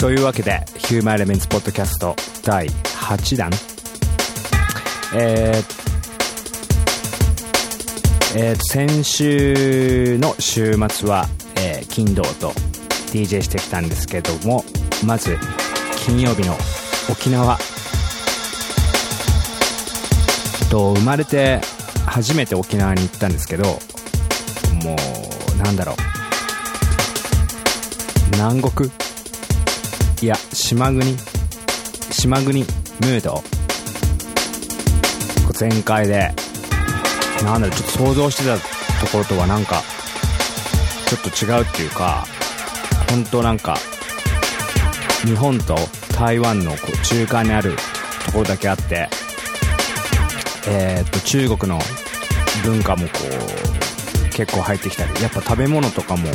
というわけで、ヒューマンエレメンツポッドキャスト第8弾。えー、えー、先週の週末は、えー、金土と DJ してきたんですけども、まず、金曜日の沖縄。と、生まれて初めて沖縄に行ったんですけど、もう、なんだろう。南国いや、島国島国ムード。全開で、なんだろう、ちょっと想像してたところとはなんか、ちょっと違うっていうか、本当なんか、日本と台湾のこう中間にあるところだけあって、えー、っと、中国の文化もこう、結構入ってきたり、やっぱ食べ物とかも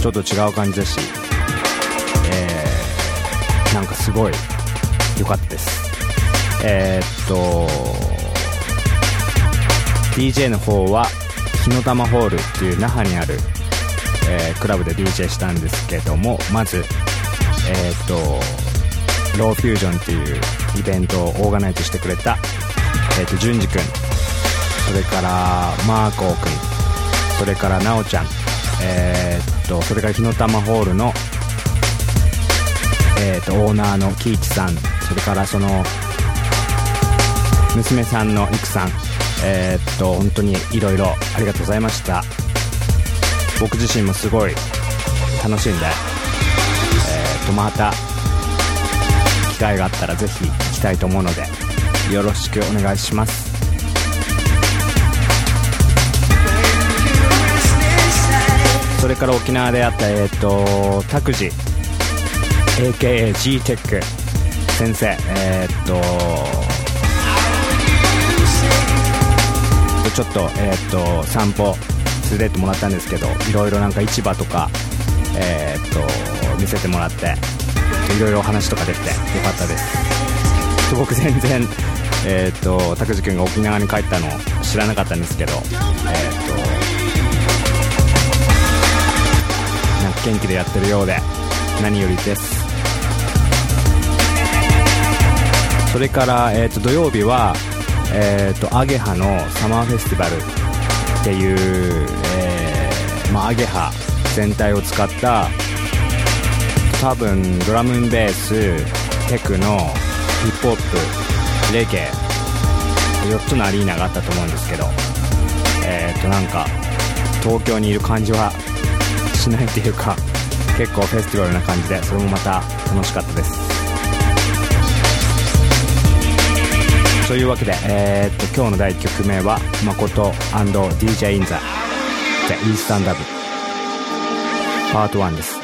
ちょっと違う感じだし、なんかすごい良かったです。えー、っと、DJ の方は、火の玉ホールっていう那覇にある、えー、クラブで DJ したんですけども、まず、えー、っと、ローフュージョンっていうイベントをオーガナイズしてくれた、えー、っと、淳二くん、それから、マーコーくん、それからなおちゃん、えー、っと、それから火の玉ホールの、えー、っと、オーナーの喜一さん、それからその、娘さんのいくさん、えー、っと、本当にいろいろありがとうございました。僕自身もすごい楽しんで、えー、っと、また、機会があったらぜひ行きたいと思うので、よろしくお願いします。それから沖縄であった、えー、っと、拓司、AKA G-TEC 先生、えー、っと、ちょっと,、えー、っと散歩連れてってもらったんですけどいろいろなんか市場とか、えー、っと見せてもらっていろいろ話とかできてよかったです。僕全然え、っと拓司君が沖縄に帰ったの知らなかったんですけどえ、っとなんか元気でやってるようで何よりです。それから、えー、と土曜日はえーと、アゲハのサマーフェスティバルっていう、えーまあ、アゲハ全体を使った多分ドラムベーステクノヒップホップレゲエ4つのアリーナがあったと思うんですけどえっ、ー、となんか東京にいる感じはしないっていうか結構フェスティバルな感じでそれもまた楽しかったです。というわけで、えー、っと今日の第1曲目は誠 &DJ インザ。The Eastern Love パート1です。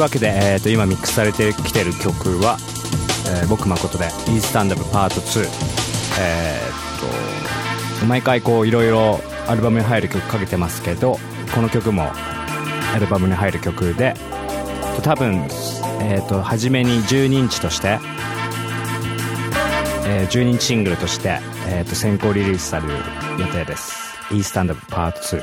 わけで、えー、と今ミックスされてきてる曲は、えー僕誠で「イースタンダムパート2」えーっと毎回こういろいろアルバムに入る曲かけてますけどこの曲もアルバムに入る曲で多分、えー、と初めに12インチとして、えー12インチシングルとして、えー、と先行リリースされる予定です「イースタンダムパート2」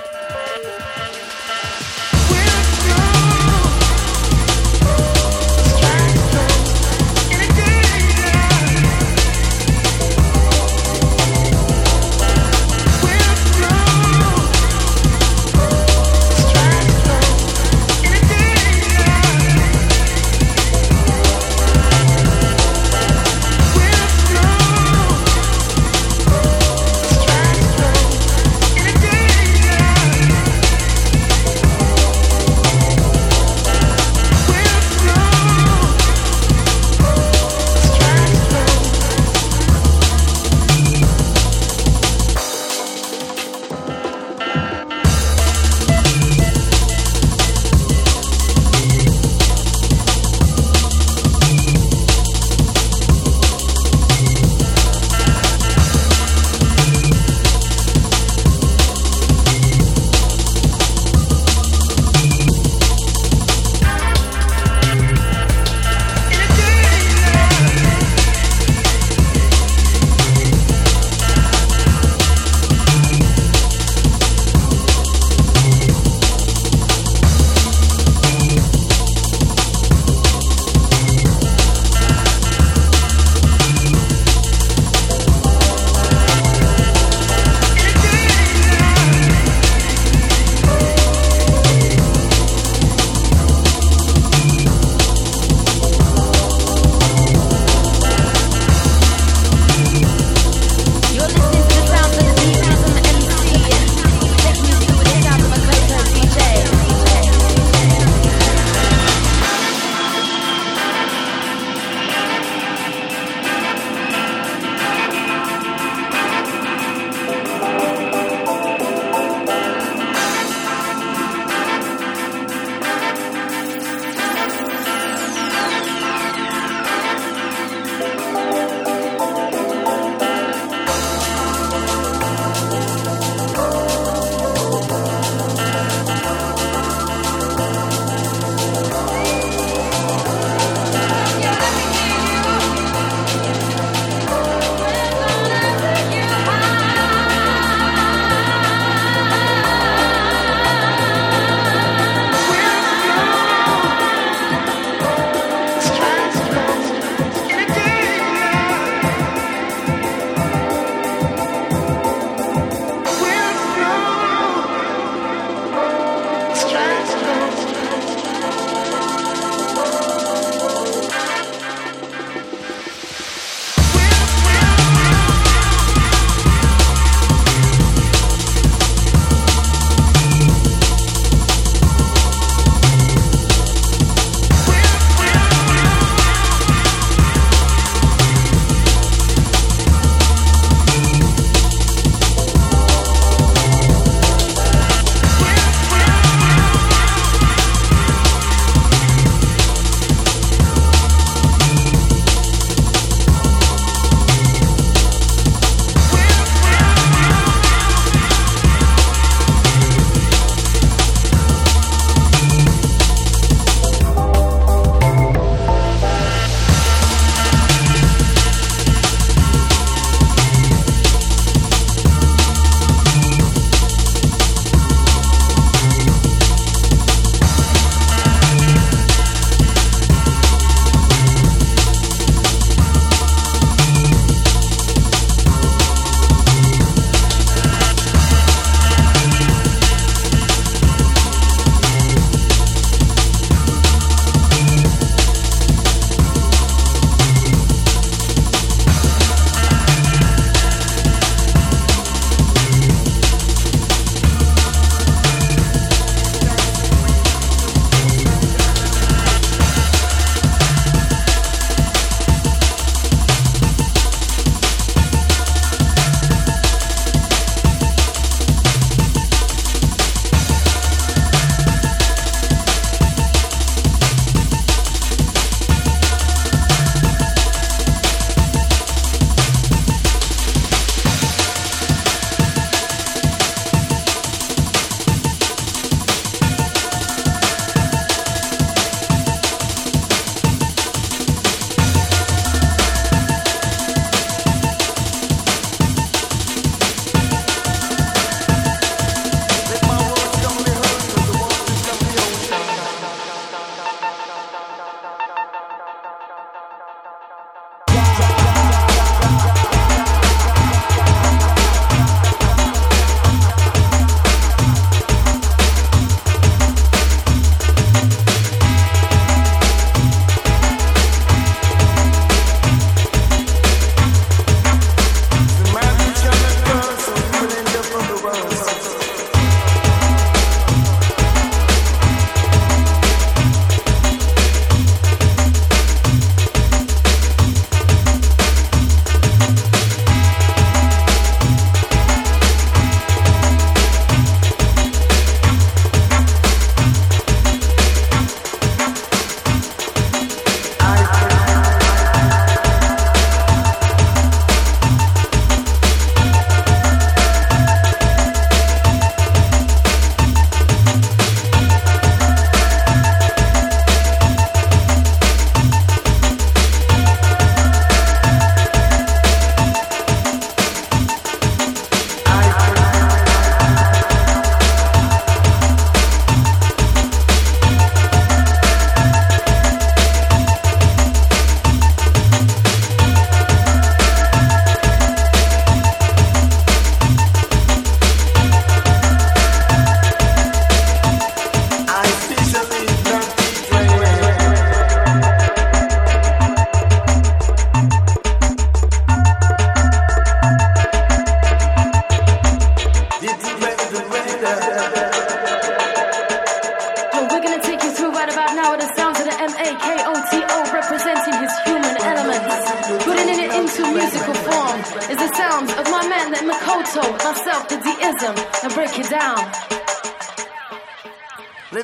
myself, the D-ism. Now break it down.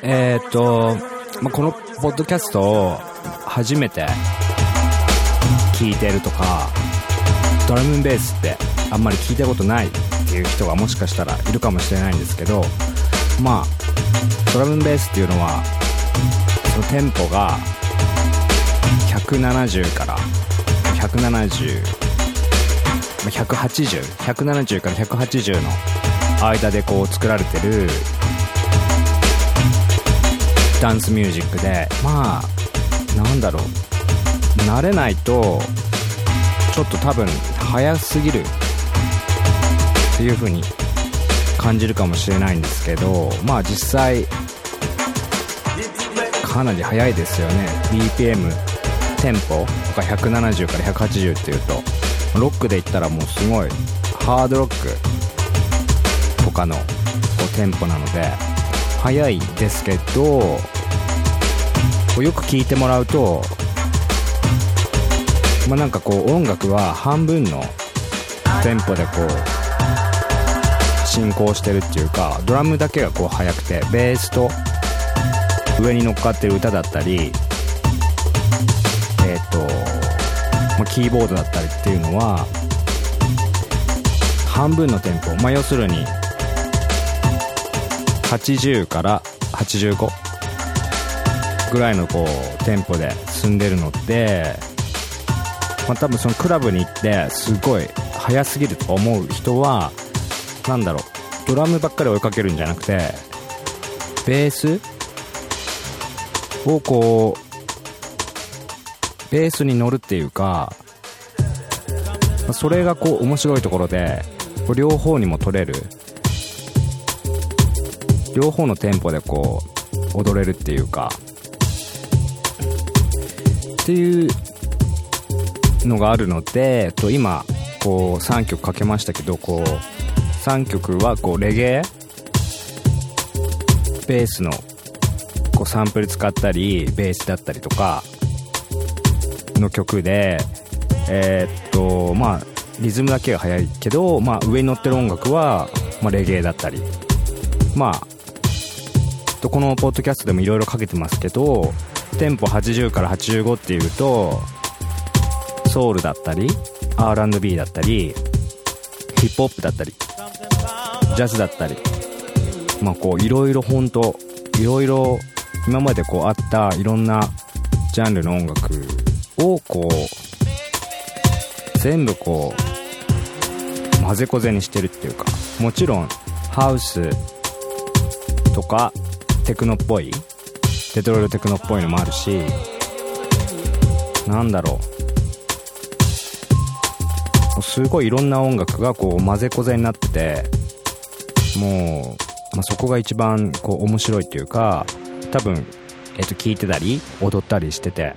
えっと、まあ、このポッドキャストを初めて聞いてるとか、ドラムンベースってあんまり聞いたことないっていう人がもしかしたらいるかもしれないんですけど、まあ、ドラムンベースっていうのは、そのテンポが170から170、180、170から180の間でこう作られてるダンスミュージックでまあなんだろう。慣れないとちょっと多分早すぎる。っていう風に感じるかもしれないんですけどまあ実際かなり速いですよね。BPM テンポとか170から180っていうと。ロックで言ったらもうすごいハードロック。とかのこうテンポなので速いですけどよく聞いてもらうとまあなんかこう音楽は半分のテンポでこう進行してるっていうかドラムだけがこう速くてベースと上に乗っかってる歌だったり、あ、キーボードだったりっていうのは半分のテンポ。まあ要するに80から85ぐらいのこうテンポで進んでるのって、まあ、多分そのクラブに行ってすごい速すぎると思う人はなんだろうドラムばっかり追いかけるんじゃなくてベースをこうベースに乗るっていうかそれがこう面白いところでこ両方にも取れる。両方のテンポでこう踊れるっていうか。っていうのがあるのでと今こう3曲かけましたけどこう3曲はこうレゲエベースのこうサンプル使ったりベースだったりとかの曲でえーっとまあリズムだけが速いけど、まあ、上に乗ってる音楽は、まあ、レゲエだったり。まあこのポッドキャストでもいろいろかけてますけどテンポ80から85っていうとソウルだったり R&B だったりヒップホップだったりジャズだったり。まあこういろいろ本当いろいろ今までこうあったいろんなジャンルの音楽をこう全部こう混ぜこぜにしてるっていうかもちろんハウスとかテクノっぽいデトロイトテクノっぽいのもあるしなんだろうすごいいろんな音楽がこう混ぜこぜになっててもう、まあ、そこが一番こう面白いっていうか多分、えっと聞いてたり踊ったりしてて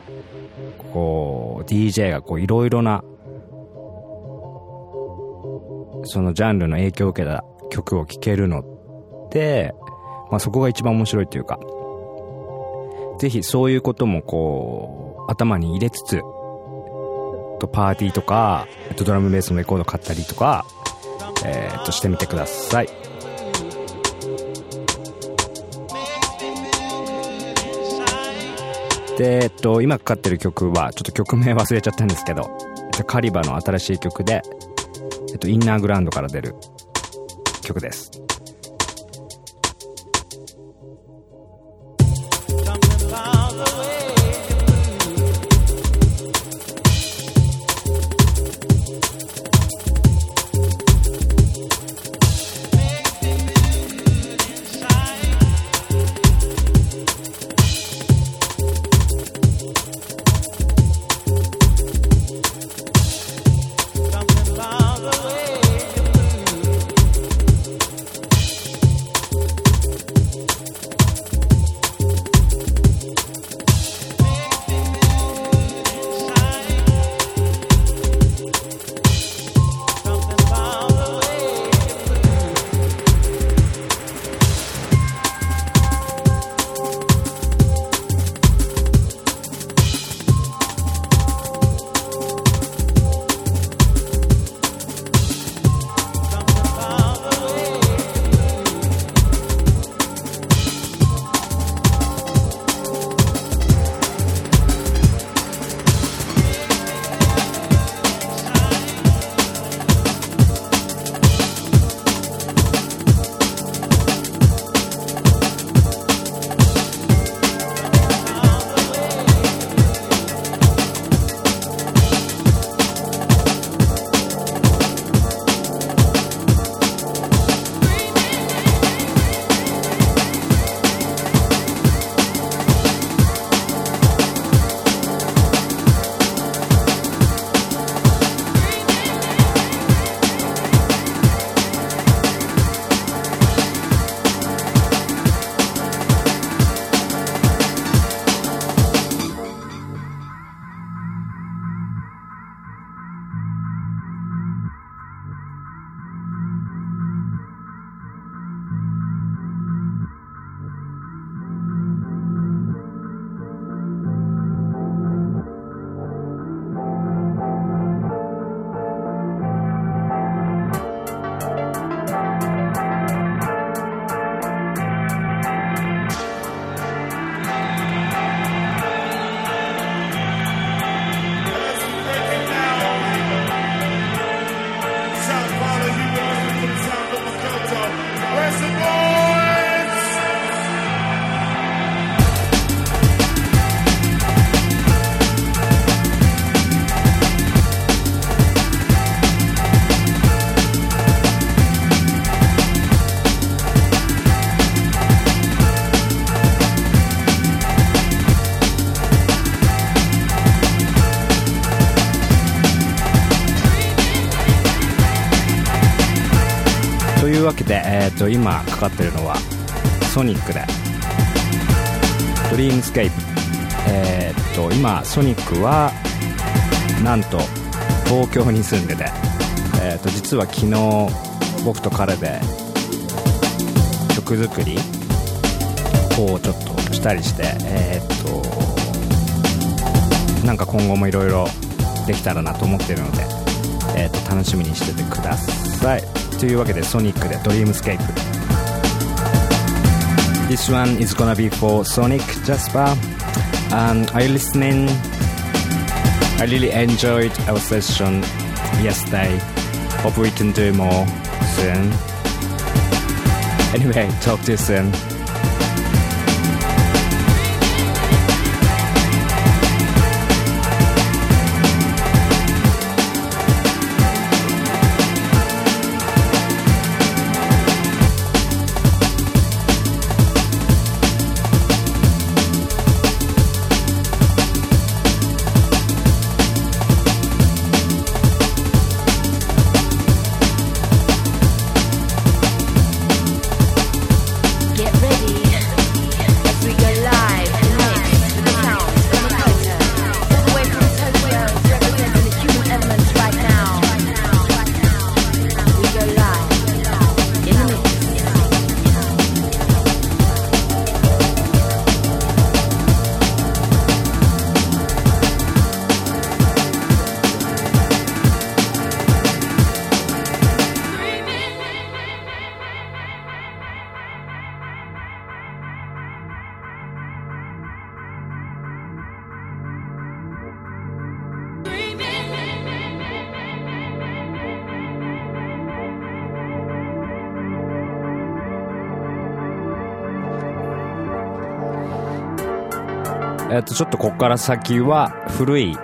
こう DJ がいろいろなそのジャンルの影響を受けた曲を聴けるのって、まあ、そこが一番面白いっていうかぜひそういうこともこう頭に入れつつとパーティーとか、ドラムベースのレコード買ったりとか、えーっとしてみてください。で、えっと、今かかってる曲はちょっと曲名忘れちゃったんですけど、えっと、カリバの新しい曲で、えっと、インナーグラウンドから出る曲です。で、えー、と今かかってるのはソニックで「 Dreamscape」えっ、と今ソニックはなんと東京に住んでて、えー、と実は昨日僕と彼で曲作りをちょっとしたりしてえっ、となんか今後もいろいろできたらなと思ってるので、えー、と楽しみにしててください。というわけでソニックで「ドリームスケープ」This one is gonna be for Sonic Jasper um, Are you listening? I really enjoyed our session yesterday Hope we can do more soon Anyway, talk to you soon えっと、ちょっとここから先は古い、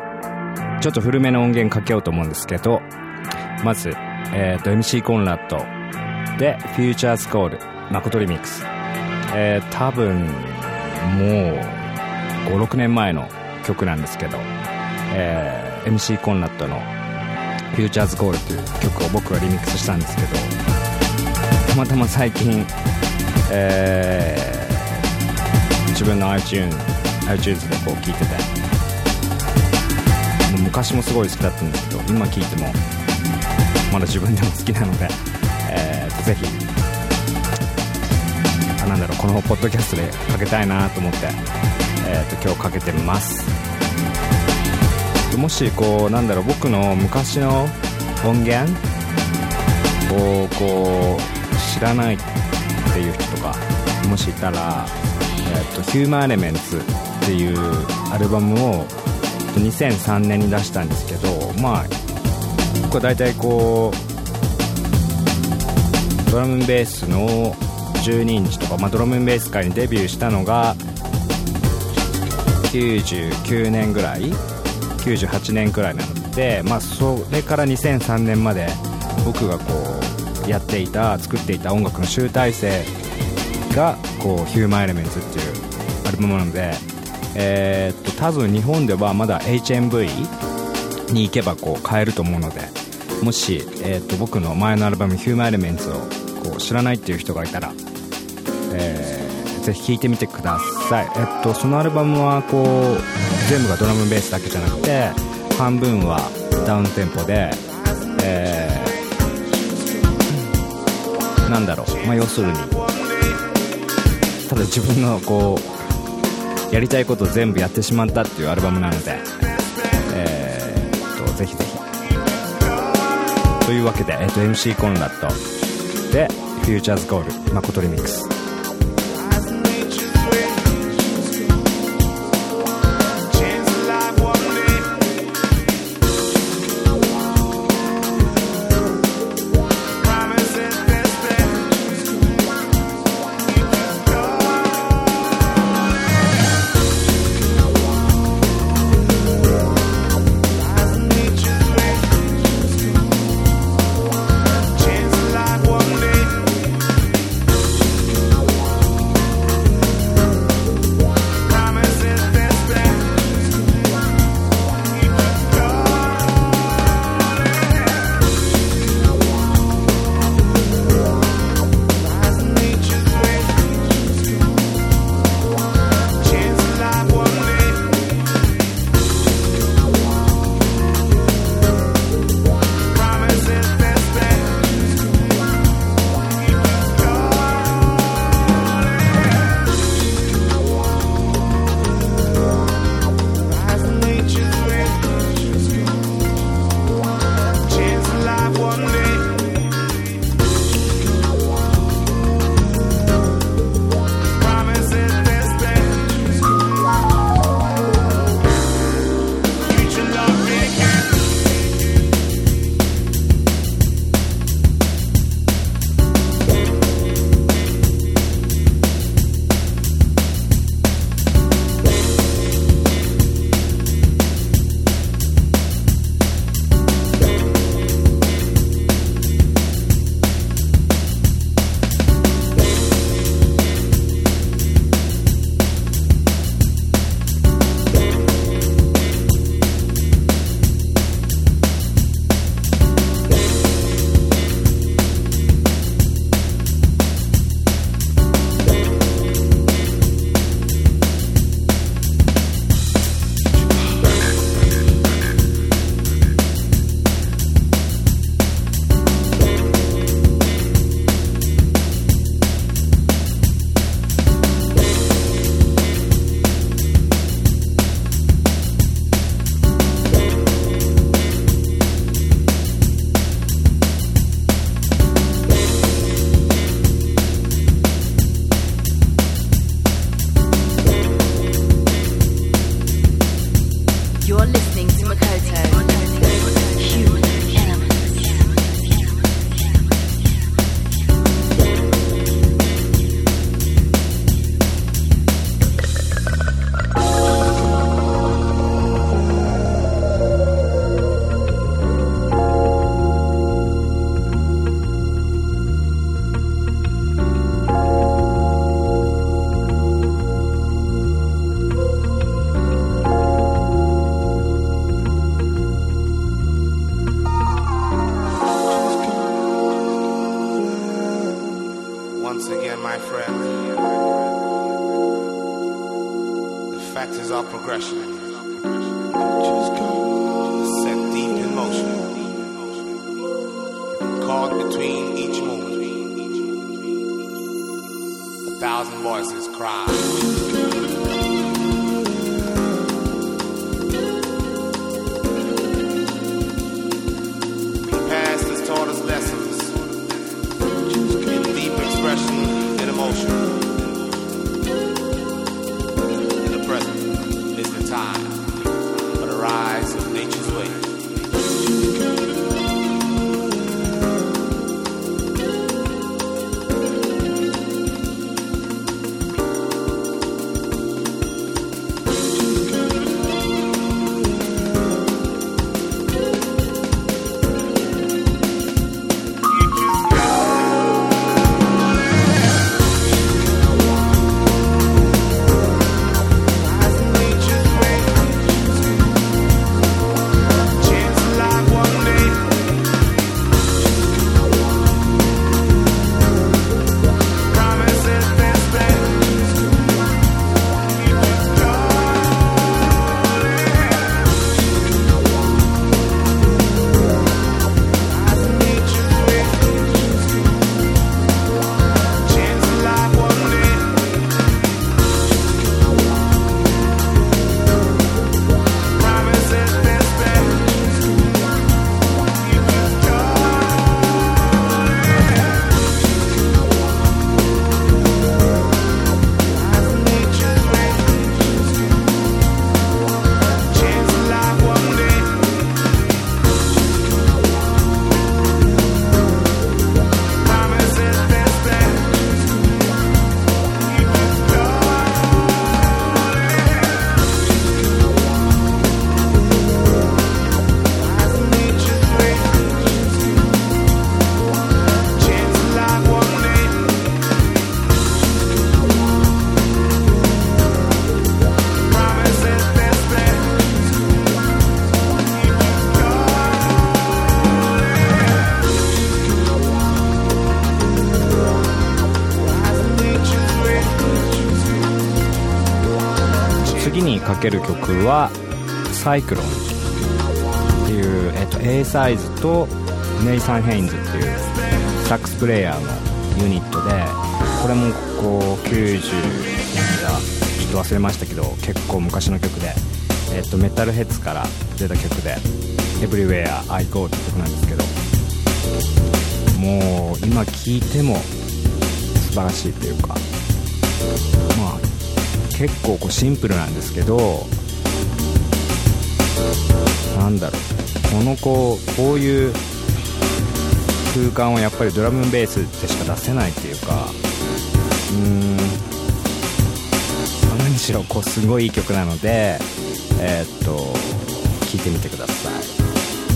ちょっと古めの音源かけようと思うんですけど、まず、えっと、MC コンラッドで、フューチャースコール、誠リミックス。えー、多分、もう、5、6年前の曲なんですけど、えー、MC コンラッドのフューチャーズコールという曲を僕はリミックスしたんですけど、たまたま最近、えー、自分の iTunes iTunes でこう聴いてて。もう昔もすごい好きだったんですけど今聴いてもまだ自分でも好きなので、えー、とぜひあなんだろうこのポッドキャストでかけたいなと思って、えー、と今日かけてます。もしこうなんだろう僕の昔の音源をこう知らないっていう人とかもしいたら、えーと、ヒューマンエレメンツっていうアルバムを2003年に出したんですけどまあこれ大体こうドラムベースの12インチとか、まあ、ドラムベース界にデビューしたのが99年ぐらい98年くらいなので、まあ、それから2003年まで僕がこうやっていた作っていた音楽の集大成がこうヒューマンエレメンツっていうアルバムなのでえー、っと多分日本ではまだ HMV に行けばこう買えると思うのでもし、えー、っと僕の前のアルバム「ヒューマンエレメンツをこう知らないっていう人がいたら、えー、ぜひ聴いてみてください、えっと、そのアルバムはこう全部がドラムベースだけじゃなくて半分はダウンテンポで、えー、なんだろう、まあ、要するにただ自分のこうやりたいこと全部やってしまったっていうアルバムなので、えー、とぜひぜひ。というわけで、えー、と MC コンラットで「フューチャーズゴール誠リミックス」sign for the rise of nature's ways. ける曲はサイクロン。っていう、えっと、A サイズとネイサン・ヘインズっていうサックスプレイヤーのユニットでこれもこう90年代ちょっと忘れましたけど結構昔の曲で、えっと、メタルヘッズから出た曲で「Everywhere I Go」って曲なんですけどもう今聴いても素晴らしいっていうかまあ結構こうシンプルなんですけどなんだろうこのこうこういう空間をやっぱりドラムベースでしか出せないっていうかうん何しろこうすごいいい曲なのでえーっと聴いてみてください。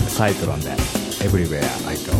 サイクロンで「Everywhere I Go」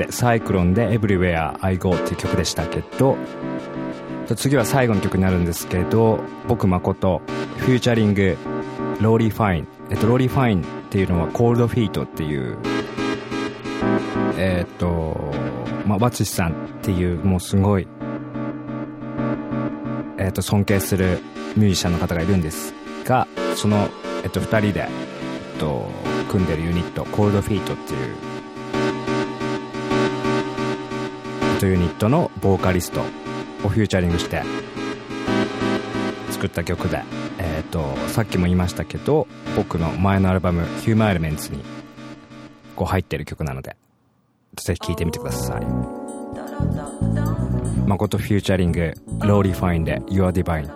でサイクロンで「Everywhere I Go」っていう曲でしたけど次は最後の曲になるんですけど僕 Makoto featuring Lori Fine えっと Lori Fine っていうのは COLDFEET っていうえっとまあ Watusi さんっていうもうすごいえっと尊敬するミュージシャンの方がいるんですがその、えっと、2人で、えっと、組んでるユニット COLDFEET っていうというユニットのボーカリストをフューチャリングして作った曲で、えー、とさっきも言いましたけど僕の前のアルバム「 Human Elements にこう入ってる曲なのでぜひ聴いてみてください。誠フューチャリングローリーファインで YourDivine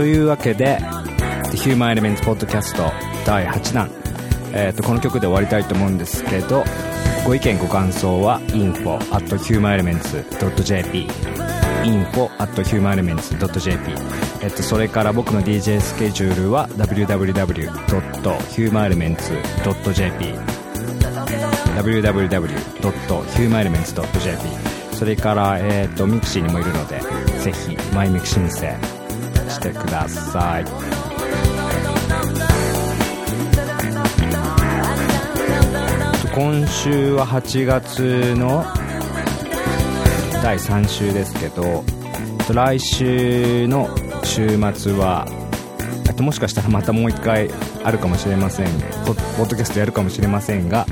というわけで The Human Elements Podcast 第8弾、えー、とこの曲で終わりたいと思うんですけどご意見ご感想は info at humanelements.jp info at humanelements.jp えっと、それから僕の DJ スケジュールは www.humanelements.jp www.humanelements.jp それから、えーと、ミクシーにもいるのでぜひマイミク申請してください。今週は8月の第3週ですけど来週の週末はともしかしたらまたもう一回あるかもしれません。ポッドキャストやるかもしれませんが、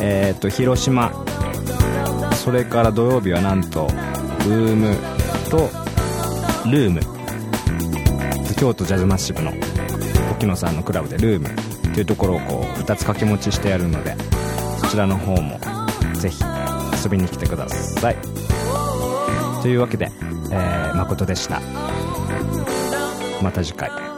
えーと、広島。それから土曜日はなんとルームとルーム。京都ジャズマッシブの沖野さんのクラブでルームというところをこう2つ掛け持ちしてやるのでそちらの方もぜひ遊びに来てください。というわけで、えー、誠でした。また次回。